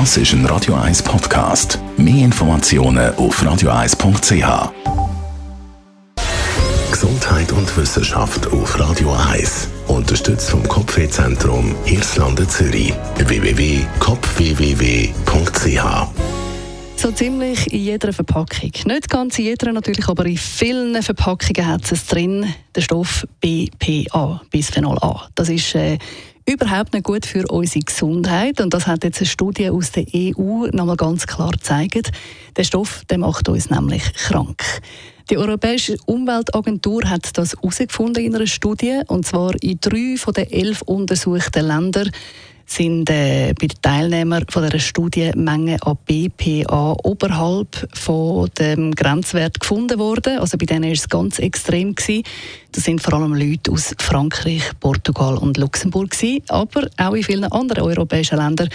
Das ist ein Radio 1 Podcast. Mehr Informationen auf radio1.ch. Gesundheit und Wissenschaft auf Radio 1. Unterstützt vom Kopfwehzentrum Irlande Zürich. www.kopfwww.ch so ziemlich in jeder Verpackung. Nicht ganz in jeder natürlich, aber in vielen Verpackungen hat es drin den Stoff BPA, Bisphenol A. Das ist äh, überhaupt nicht gut für unsere Gesundheit. Und das hat jetzt eine Studie aus der EU nochmal ganz klar gezeigt. Der Stoff der macht uns nämlich krank. Die Europäische Umweltagentur hat das herausgefunden in einer Studie, und zwar in drei von den elf untersuchten Ländern sind äh, bei den Teilnehmern von dieser Studie Mengen an BPA oberhalb von dem Grenzwert gefunden worden. Also bei denen ist es ganz extrem gewesen. Das sind vor allem Leute aus Frankreich, Portugal und Luxemburg gewesen. Aber auch in vielen anderen europäischen Ländern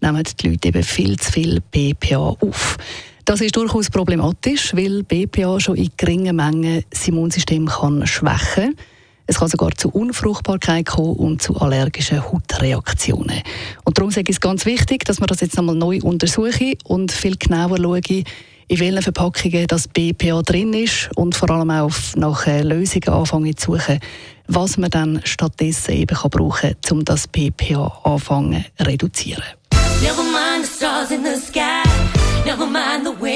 nehmen die Leute eben viel zu viel BPA auf. Das ist durchaus problematisch, weil BPA schon in geringen Mengen das Immunsystem kann schwächen kann. Es kann sogar zu Unfruchtbarkeit kommen und zu allergischen Hautreaktionen. Und darum sage ich es ganz wichtig, dass man das jetzt nochmal neu untersuche und viel genauer schaue, in welchen Verpackungen das BPA drin ist und vor allem auch nach äh, Lösungen anfangen zu suchen, was man dann stattdessen eben kann brauchen kann, um das BPA anfangen zu reduzieren. Never mind the stars in the sky, never mind the wind.